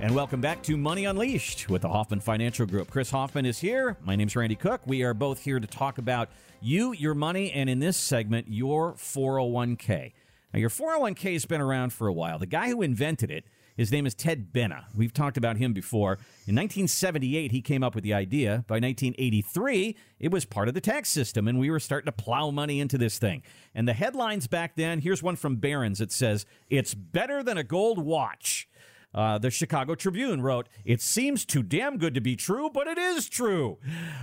And welcome back to Money Unleashed with the Hoffman Financial Group. Chris Hoffman is here. My name's Randy Cook. We are both here to talk about you, your money, and in this segment, your 401k. Now, your 401k has been around for a while. The guy who invented it, his name is Ted Benna. We've talked about him before. In 1978, he came up with the idea. By 1983, it was part of the tax system, and we were starting to plow money into this thing. And the headlines back then here's one from Barron's It says, It's better than a gold watch. Uh, the Chicago Tribune wrote, It seems too damn good to be true, but it is true.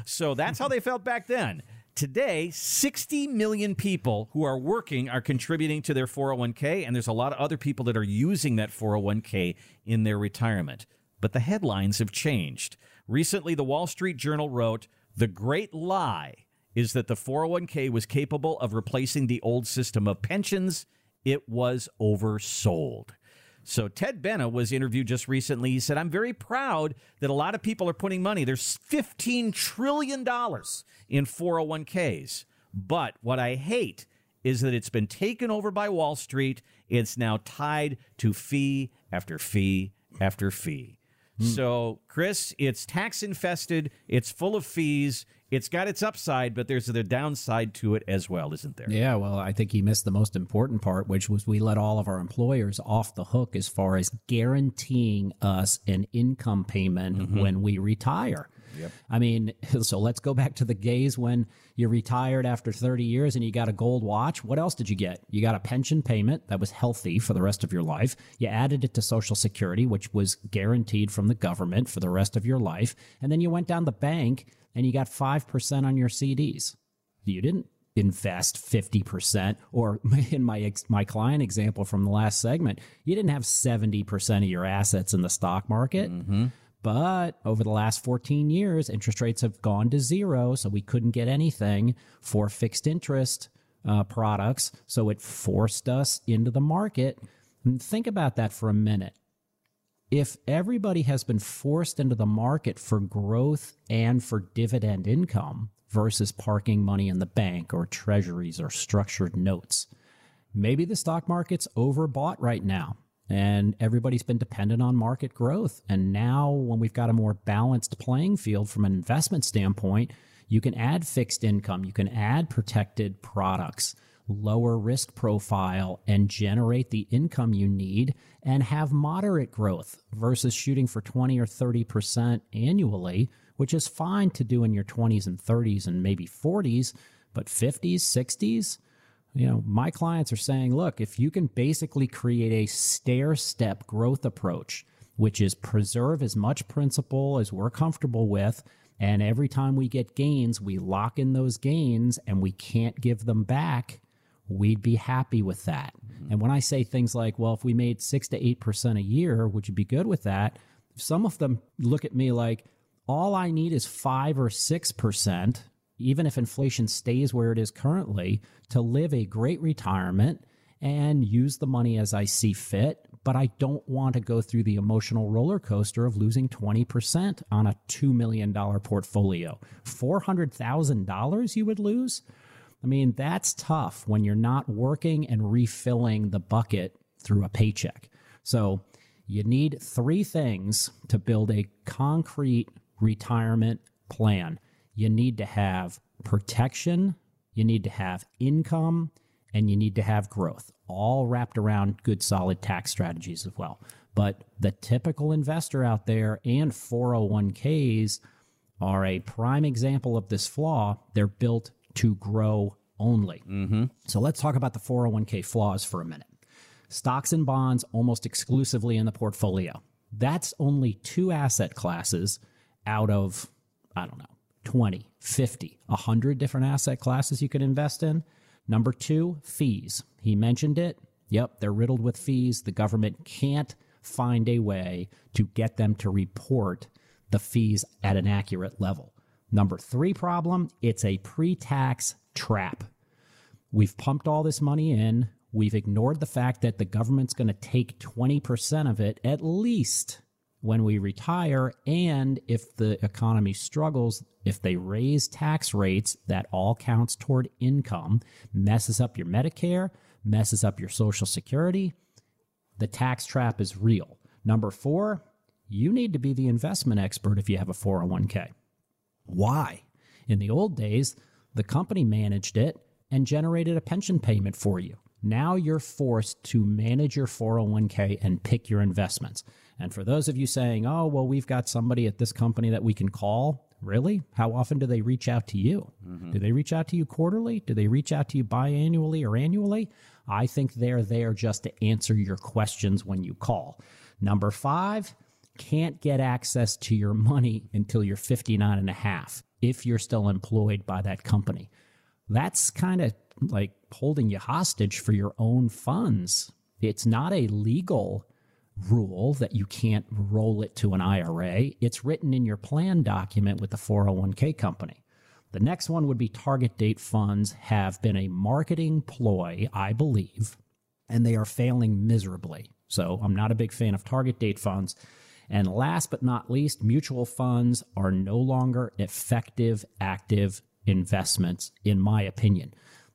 So that's how they felt back then. Today, 60 million people who are working are contributing to their 401k, and there's a lot of other people that are using that 401k in their retirement. But the headlines have changed. Recently, the Wall Street Journal wrote, The great lie is that the 401k was capable of replacing the old system of pensions. It was oversold. So Ted Benna was interviewed just recently. He said, I'm very proud that a lot of people are putting money. There's $15 trillion in 401ks. But what I hate is that it's been taken over by Wall Street. It's now tied to fee after fee after fee. Hmm. So, Chris, it's tax infested. It's full of fees it's got its upside, but there's the downside to it as well, isn't there? Yeah, well, I think he missed the most important part, which was we let all of our employers off the hook as far as guaranteeing us an income payment mm-hmm. when we retire. Yep. I mean, so let's go back to the days when you retired after 30 years and you got a gold watch. What else did you get? You got a pension payment that was healthy for the rest of your life. You added it to Social Security, which was guaranteed from the government for the rest of your life. And then you went down the bank and you got 5% on your CDs. You didn't invest 50% or in my my client example from the last segment, you didn't have 70% of your assets in the stock market. Mm-hmm. But over the last 14 years, interest rates have gone to zero, so we couldn't get anything for fixed interest uh, products. So it forced us into the market. And think about that for a minute if everybody has been forced into the market for growth and for dividend income versus parking money in the bank or treasuries or structured notes, maybe the stock market's overbought right now and everybody's been dependent on market growth. And now, when we've got a more balanced playing field from an investment standpoint, you can add fixed income, you can add protected products lower risk profile and generate the income you need and have moderate growth versus shooting for 20 or 30% annually, which is fine to do in your 20s and 30s and maybe 40s, but 50s, 60s, you know, my clients are saying, look, if you can basically create a stair step growth approach, which is preserve as much principal as we're comfortable with, and every time we get gains, we lock in those gains and we can't give them back we'd be happy with that. Mm-hmm. And when I say things like, well, if we made six to 8% a year, would you be good with that? Some of them look at me like, all I need is five or 6%, even if inflation stays where it is currently, to live a great retirement and use the money as I see fit. But I don't want to go through the emotional roller coaster of losing 20% on a $2 million portfolio. $400,000 you would lose? I mean, that's tough when you're not working and refilling the bucket through a paycheck. So you need three things to build a concrete retirement plan. You need to have protection, you need to have income, and you need to have growth, all wrapped around good, solid tax strategies as well. But the typical investor out there and 401ks are a prime example of this flaw. They're built to grow only. Mm-hmm. So let's talk about the 401k flaws for a minute. Stocks and bonds almost exclusively in the portfolio. That's only two asset classes out of, I don't know, 20, 50, 100 different asset classes you could invest in. Number two, fees. He mentioned it. Yep, they're riddled with fees. The government can't find a way to get them to report the fees at an accurate level. Number three problem, it's a pre tax trap. We've pumped all this money in. We've ignored the fact that the government's going to take 20% of it at least when we retire. And if the economy struggles, if they raise tax rates, that all counts toward income, messes up your Medicare, messes up your Social Security. The tax trap is real. Number four, you need to be the investment expert if you have a 401k. Why? In the old days, the company managed it and generated a pension payment for you. Now you're forced to manage your 401k and pick your investments. And for those of you saying, oh, well, we've got somebody at this company that we can call, really? How often do they reach out to you? Mm-hmm. Do they reach out to you quarterly? Do they reach out to you biannually or annually? I think they're there just to answer your questions when you call. Number five, can't get access to your money until you're 59 and a half if you're still employed by that company. That's kind of like holding you hostage for your own funds. It's not a legal rule that you can't roll it to an IRA. It's written in your plan document with the 401k company. The next one would be target date funds have been a marketing ploy, I believe, and they are failing miserably. So I'm not a big fan of target date funds. And last but not least, mutual funds are no longer effective, active investments, in my opinion.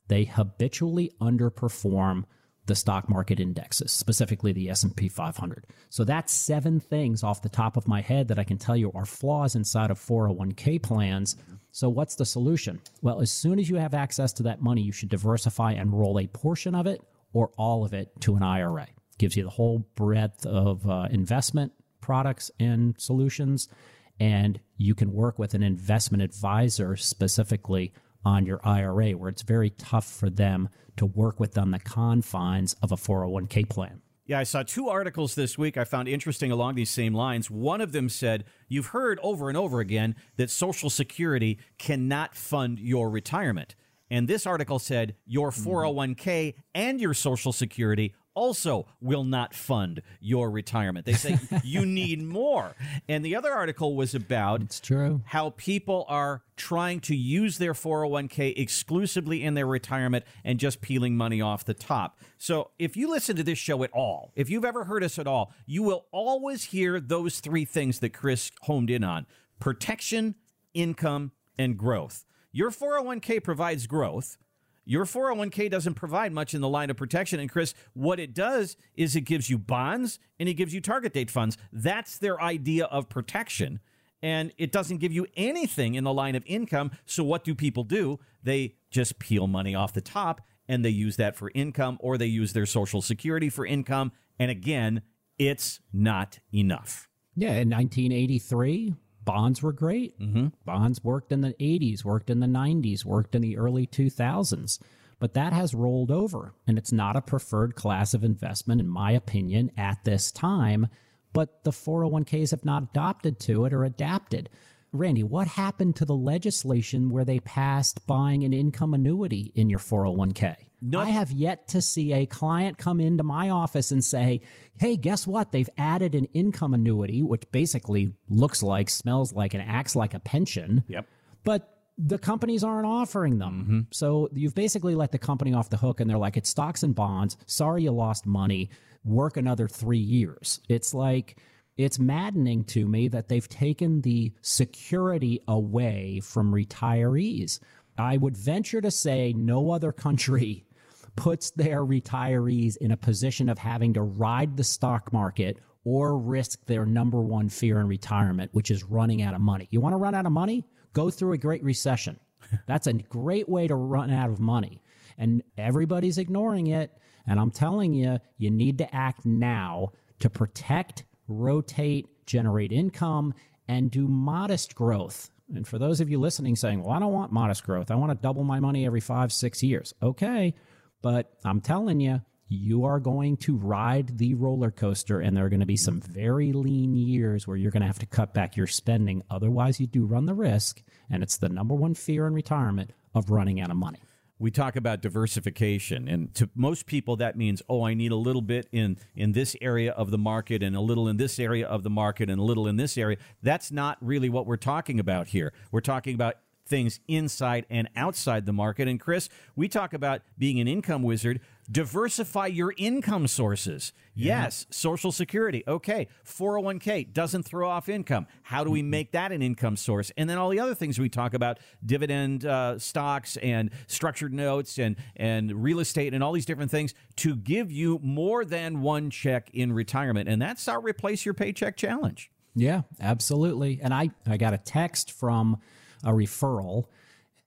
They habitually underperform the stock market indexes, specifically the S&P 500. So that's seven things off the top of my head that I can tell you are flaws inside of 401k plans. So what's the solution? Well, as soon as you have access to that money, you should diversify and roll a portion of it or all of it to an IRA. Gives you the whole breadth of uh, investment products and solutions and you can work with an investment advisor specifically on your IRA, where it's very tough for them to work with on the confines of a 401k plan. Yeah, I saw two articles this week I found interesting along these same lines. One of them said, You've heard over and over again that Social Security cannot fund your retirement. And this article said, Your 401k mm-hmm. and your Social Security also will not fund your retirement. They say you need more. And the other article was about it's true. how people are trying to use their 401k exclusively in their retirement and just peeling money off the top. So, if you listen to this show at all, if you've ever heard us at all, you will always hear those three things that Chris homed in on protection, income, and growth. Your 401k provides growth. Your 401k doesn't provide much in the line of protection. And Chris, what it does is it gives you bonds and it gives you target date funds. That's their idea of protection. And it doesn't give you anything in the line of income. So what do people do? They just peel money off the top and they use that for income or they use their social security for income. And again, it's not enough. Yeah, in 1983, bonds were great. Mm-hmm. Bonds worked in the 80s, worked in the 90s, worked in the early 2000s. But that has rolled over, and it's not a preferred class of investment, in my opinion, at this time. But the 401ks have not adopted to it or adapted. Randy, what happened to the legislation where they passed buying an income annuity in your 401k? No. I have yet to see a client come into my office and say, hey, guess what? They've added an income annuity, which basically looks like, smells like, and acts like a pension. Yep. But the companies aren't offering them. Mm-hmm. So you've basically let the company off the hook and they're like, it's stocks and bonds. Sorry you lost money. Work another three years. It's like, it's maddening to me that they've taken the security away from retirees. I would venture to say no other country puts their retirees in a position of having to ride the stock market or risk their number one fear in retirement, which is running out of money. You want to run out of money? Go through a great recession. That's a great way to run out of money. And everybody's ignoring it. And I'm telling you, you need to act now to protect rotate, generate income, and do modest growth. And for those of you listening saying, well, I don't want modest growth, I want to double my money every five, six years. Okay. But I'm telling you, you are going to ride the roller coaster, and there are going to be some very lean years where you're going to have to cut back your spending. Otherwise, you do run the risk, and it's the number one fear in retirement of running out of money we talk about diversification and to most people that means oh i need a little bit in in this area of the market and a little in this area of the market and a little in this area. That's not really what we're talking about here. We're talking about things inside and outside the market. And chris we talk about being an income wizard Diversify your income sources. Yeah. Yes, Social Security. Okay. 401k doesn't throw off income. How do we make that an income source? And then all the other things we talk about dividend uh, stocks and structured notes and, and real estate and all these different things to give you more than one check in retirement. And that's our replace your paycheck challenge. Yeah, absolutely. And I, I got a text from a referral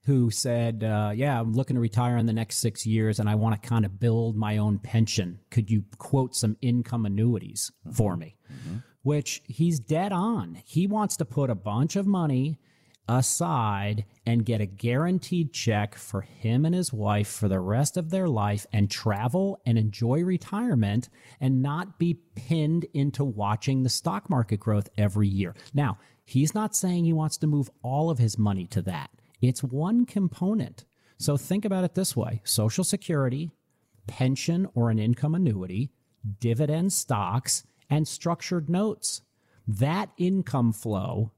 who said, uh, Yeah, I'm looking to retire in the next six years and I want to kind of build my own pension. Could you quote some income annuities for me? Mm-hmm. Which he's dead on. He wants to put a bunch of money aside and get a guaranteed check for him and his wife for the rest of their life and travel and enjoy retirement and not be pinned into watching the stock market growth every year. Now, he's not saying he wants to move all of his money to that. It's one component. So think about it this way Social Security, pension or an income annuity, dividend stocks, and structured notes. That income flow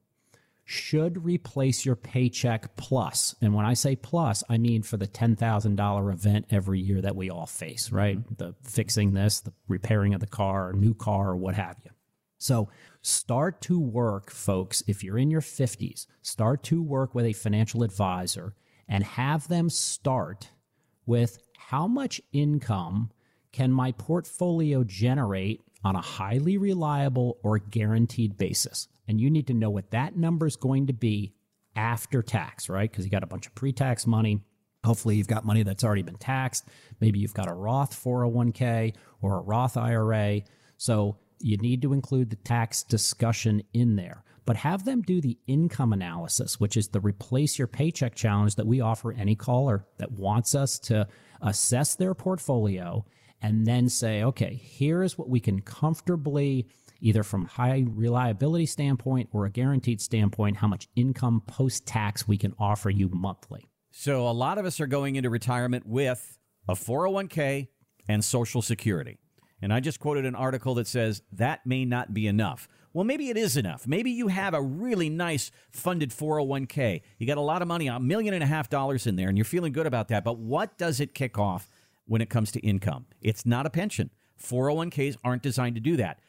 should replace your paycheck plus. And when I say plus, I mean for the $10,000 event every year that we all face, right? Mm-hmm. The fixing this, the repairing of the car, new car, or what have you. So start to work, folks. If you're in your 50s, start to work with a financial advisor and have them start with how much income can my portfolio generate on a highly reliable or guaranteed basis? And you need to know what that number is going to be after tax, right? Because you got a bunch of pre tax money. Hopefully, you've got money that's already been taxed. Maybe you've got a Roth 401k or a Roth IRA. So you need to include the tax discussion in there. But have them do the income analysis, which is the replace your paycheck challenge that we offer any caller that wants us to assess their portfolio and then say, okay, here's what we can comfortably either from high reliability standpoint or a guaranteed standpoint, how much income post tax we can offer you monthly. So a lot of us are going into retirement with a 401k and Social Security. And I just quoted an article that says that may not be enough. Well, maybe it is enough. Maybe you have a really nice funded 401k. You got a lot of money, a million and a half dollars in there, and you're feeling good about that. But what does it kick off when it comes to income? It's not a pension. 401ks aren't designed to do that.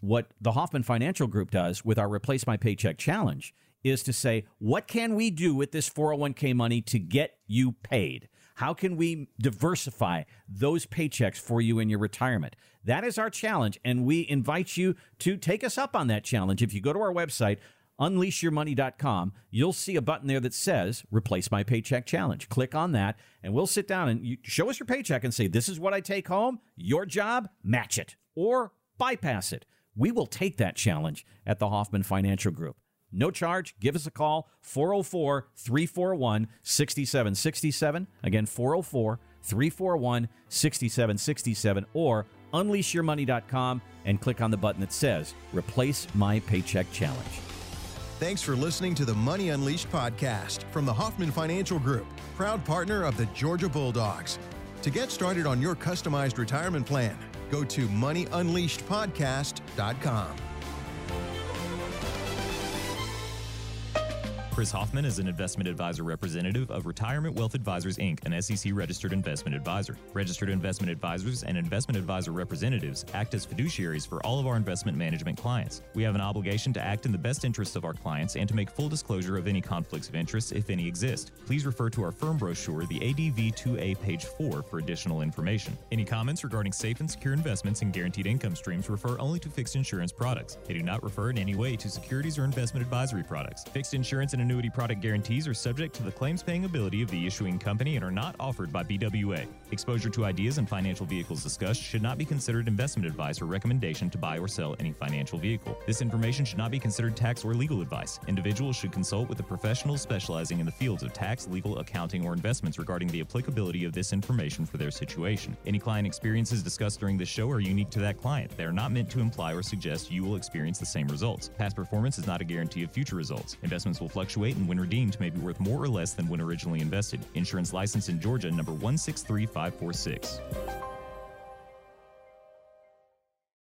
What the Hoffman Financial Group does with our Replace My Paycheck Challenge is to say, what can we do with this 401k money to get you paid? How can we diversify those paychecks for you in your retirement? That is our challenge, and we invite you to take us up on that challenge. If you go to our website, unleashyourmoney.com, you'll see a button there that says Replace My Paycheck Challenge. Click on that, and we'll sit down and you show us your paycheck and say, This is what I take home. Your job, match it or bypass it. We will take that challenge at the Hoffman Financial Group. No charge. Give us a call 404 341 6767. Again, 404 341 6767 or unleashyourmoney.com and click on the button that says Replace My Paycheck Challenge. Thanks for listening to the Money Unleashed podcast from the Hoffman Financial Group, proud partner of the Georgia Bulldogs. To get started on your customized retirement plan, go to moneyunleashedpodcast.com. Chris Hoffman is an investment advisor representative of Retirement Wealth Advisors Inc., an SEC registered investment advisor. Registered investment advisors and investment advisor representatives act as fiduciaries for all of our investment management clients. We have an obligation to act in the best interests of our clients and to make full disclosure of any conflicts of interest, if any exist. Please refer to our firm brochure, the ADV 2A, page 4, for additional information. Any comments regarding safe and secure investments and guaranteed income streams refer only to fixed insurance products. They do not refer in any way to securities or investment advisory products. Fixed insurance and annuity product guarantees are subject to the claims paying ability of the issuing company and are not offered by BWA. Exposure to ideas and financial vehicles discussed should not be considered investment advice or recommendation to buy or sell any financial vehicle. This information should not be considered tax or legal advice. Individuals should consult with a professional specializing in the fields of tax, legal, accounting, or investments regarding the applicability of this information for their situation. Any client experiences discussed during this show are unique to that client. They are not meant to imply or suggest you will experience the same results. Past performance is not a guarantee of future results. Investments will fluctuate fluctuate and when redeemed may be worth more or less than when originally invested. Insurance license in Georgia number 163546.